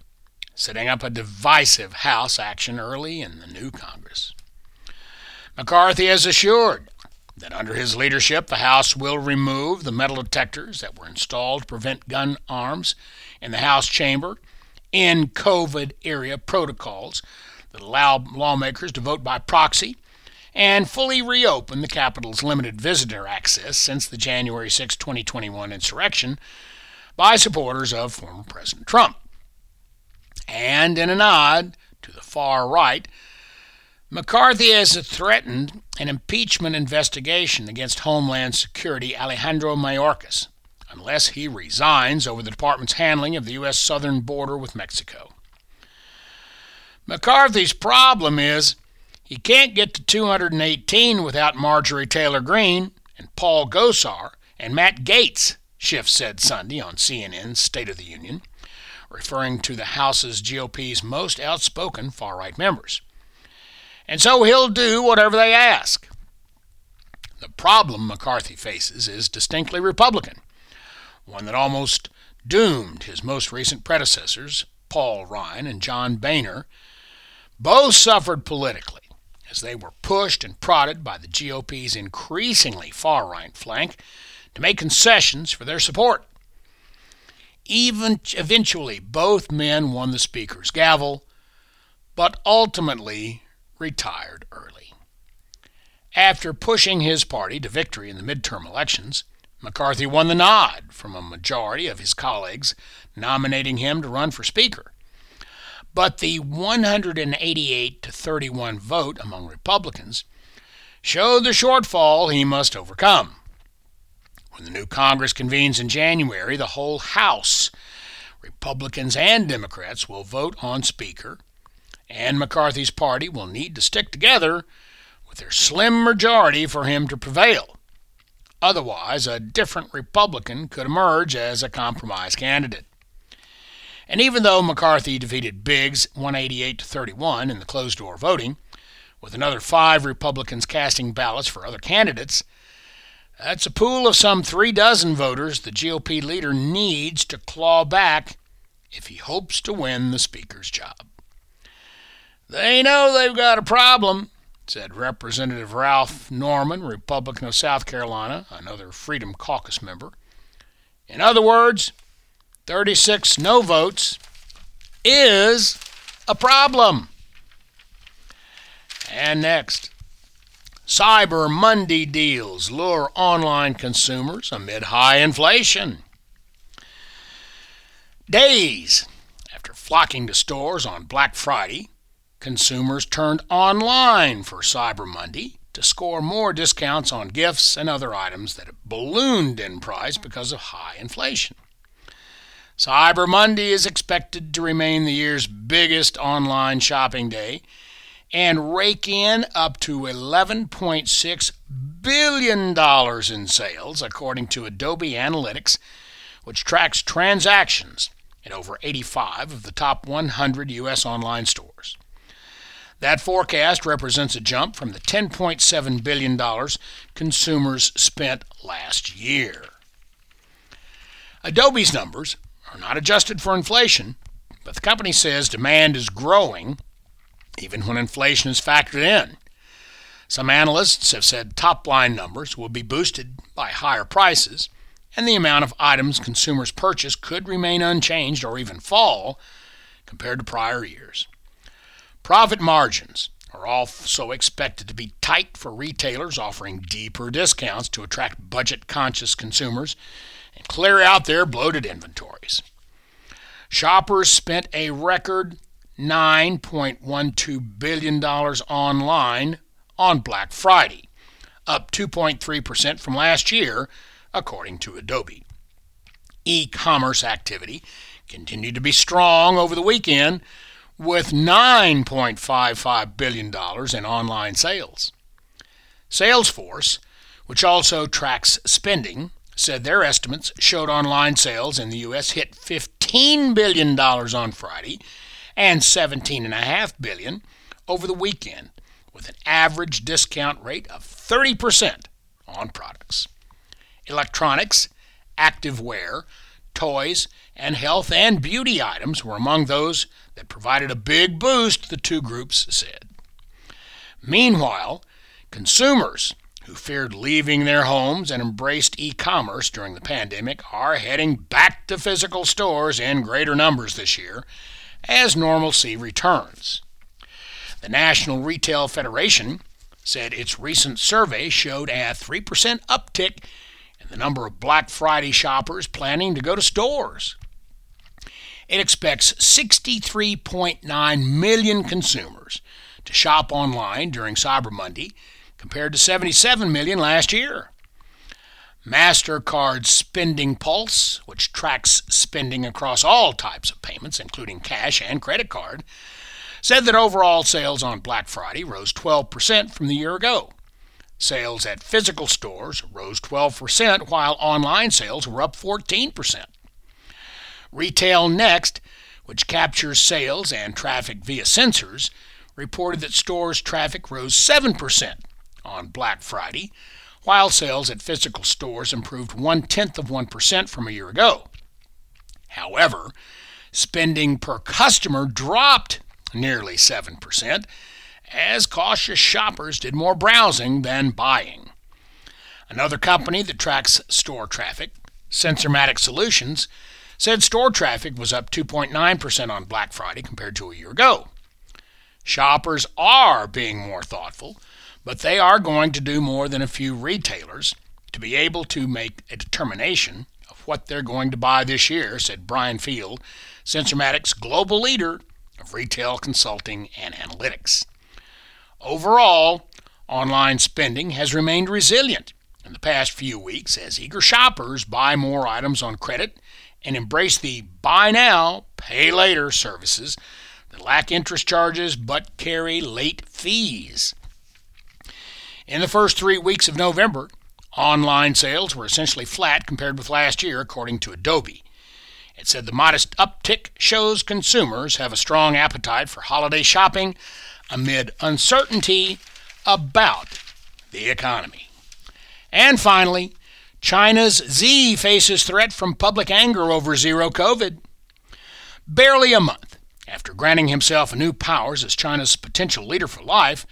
setting up a divisive House action early in the new Congress. McCarthy has assured that under his leadership, the House will remove the metal detectors that were installed to prevent gun arms in the House chamber in COVID area protocols that allow lawmakers to vote by proxy and fully reopen the Capitol's limited visitor access since the January 6, 2021 insurrection by supporters of former President Trump and in a nod to the far right, McCarthy has threatened an impeachment investigation against Homeland Security Alejandro Mayorkas unless he resigns over the department's handling of the U.S. southern border with Mexico. McCarthy's problem is he can't get to 218 without Marjorie Taylor Greene and Paul Gosar and Matt Gaetz, Schiff said Sunday on CNN's State of the Union referring to the House's GOP's most outspoken far right members. And so he'll do whatever they ask. The problem McCarthy faces is distinctly Republican, one that almost doomed his most recent predecessors, Paul Ryan and John Boehner. Both suffered politically as they were pushed and prodded by the GOP's increasingly far right flank to make concessions for their support. Even eventually, both men won the Speaker's gavel, but ultimately retired early. After pushing his party to victory in the midterm elections, McCarthy won the nod from a majority of his colleagues nominating him to run for Speaker. But the 188 to 31 vote among Republicans showed the shortfall he must overcome. When the new Congress convenes in January, the whole House, Republicans and Democrats, will vote on Speaker, and McCarthy's party will need to stick together with their slim majority for him to prevail. Otherwise, a different Republican could emerge as a compromise candidate. And even though McCarthy defeated Biggs 188 to 31 in the closed door voting, with another five Republicans casting ballots for other candidates, that's a pool of some three dozen voters the GOP leader needs to claw back if he hopes to win the Speaker's job. They know they've got a problem, said Representative Ralph Norman, Republican of South Carolina, another Freedom Caucus member. In other words, 36 no votes is a problem. And next, Cyber Monday deals lure online consumers amid high inflation. Days after flocking to stores on Black Friday, consumers turned online for Cyber Monday to score more discounts on gifts and other items that have ballooned in price because of high inflation. Cyber Monday is expected to remain the year's biggest online shopping day and rake in up to $11.6 billion in sales, according to Adobe Analytics, which tracks transactions in over 85 of the top 100 U.S. online stores. That forecast represents a jump from the $10.7 billion consumers spent last year. Adobe's numbers are not adjusted for inflation, but the company says demand is growing even when inflation is factored in. Some analysts have said top line numbers will be boosted by higher prices, and the amount of items consumers purchase could remain unchanged or even fall compared to prior years. Profit margins are also expected to be tight for retailers offering deeper discounts to attract budget conscious consumers and clear out their bloated inventories. Shoppers spent a record $9.12 billion online on Black Friday, up 2.3% from last year, according to Adobe. E commerce activity continued to be strong over the weekend, with $9.55 billion in online sales. Salesforce, which also tracks spending, said their estimates showed online sales in the U.S. hit $15 billion on Friday and 17.5 billion over the weekend, with an average discount rate of 30% on products. Electronics, activewear, toys, and health and beauty items were among those that provided a big boost, the two groups said. Meanwhile, consumers who feared leaving their homes and embraced e commerce during the pandemic are heading back to physical stores in greater numbers this year as normalcy returns. The National Retail Federation said its recent survey showed a 3% uptick in the number of Black Friday shoppers planning to go to stores. It expects 63.9 million consumers to shop online during Cyber Monday compared to 77 million last year. MasterCard's Spending Pulse, which tracks spending across all types of payments, including cash and credit card, said that overall sales on Black Friday rose 12% from the year ago. Sales at physical stores rose 12%, while online sales were up 14%. Retail Next, which captures sales and traffic via sensors, reported that stores' traffic rose 7% on Black Friday, while sales at physical stores improved one tenth of 1% from a year ago. However, spending per customer dropped nearly 7%, as cautious shoppers did more browsing than buying. Another company that tracks store traffic, Sensormatic Solutions, said store traffic was up 2.9% on Black Friday compared to a year ago. Shoppers are being more thoughtful, but they are going to do more than a few retailers to be able to make a determination of what they're going to buy this year, said Brian Field, Sensormatic's global leader of retail consulting and analytics. Overall, online spending has remained resilient in the past few weeks as eager shoppers buy more items on credit and embrace the buy now, pay later services that lack interest charges but carry late fees. In the first three weeks of November, online sales were essentially flat compared with last year, according to Adobe. It said the modest uptick shows consumers have a strong appetite for holiday shopping amid uncertainty about the economy. And finally, China's Xi faces threat from public anger over zero COVID. Barely a month after granting himself new powers as China's potential leader for life,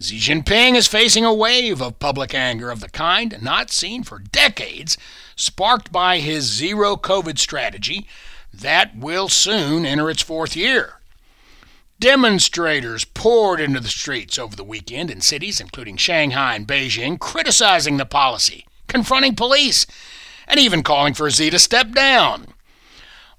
Xi Jinping is facing a wave of public anger of the kind not seen for decades sparked by his zero COVID strategy that will soon enter its fourth year. Demonstrators poured into the streets over the weekend in cities including Shanghai and Beijing, criticizing the policy, confronting police, and even calling for Xi to step down.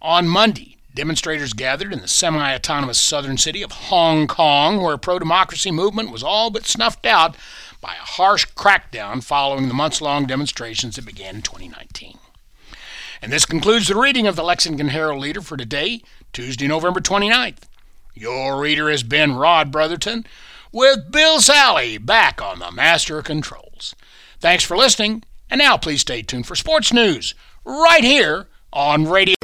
On Monday, demonstrators gathered in the semi autonomous southern city of Hong Kong, where a pro democracy movement was all but snuffed out by a harsh crackdown following the months long demonstrations that began in 2019. And this concludes the reading of the Lexington Herald Leader for today, Tuesday, November 29th. Your reader has been Rod Brotherton with Bill Sally back on the Master Controls. Thanks for listening, and now please stay tuned for sports news right here on Radio.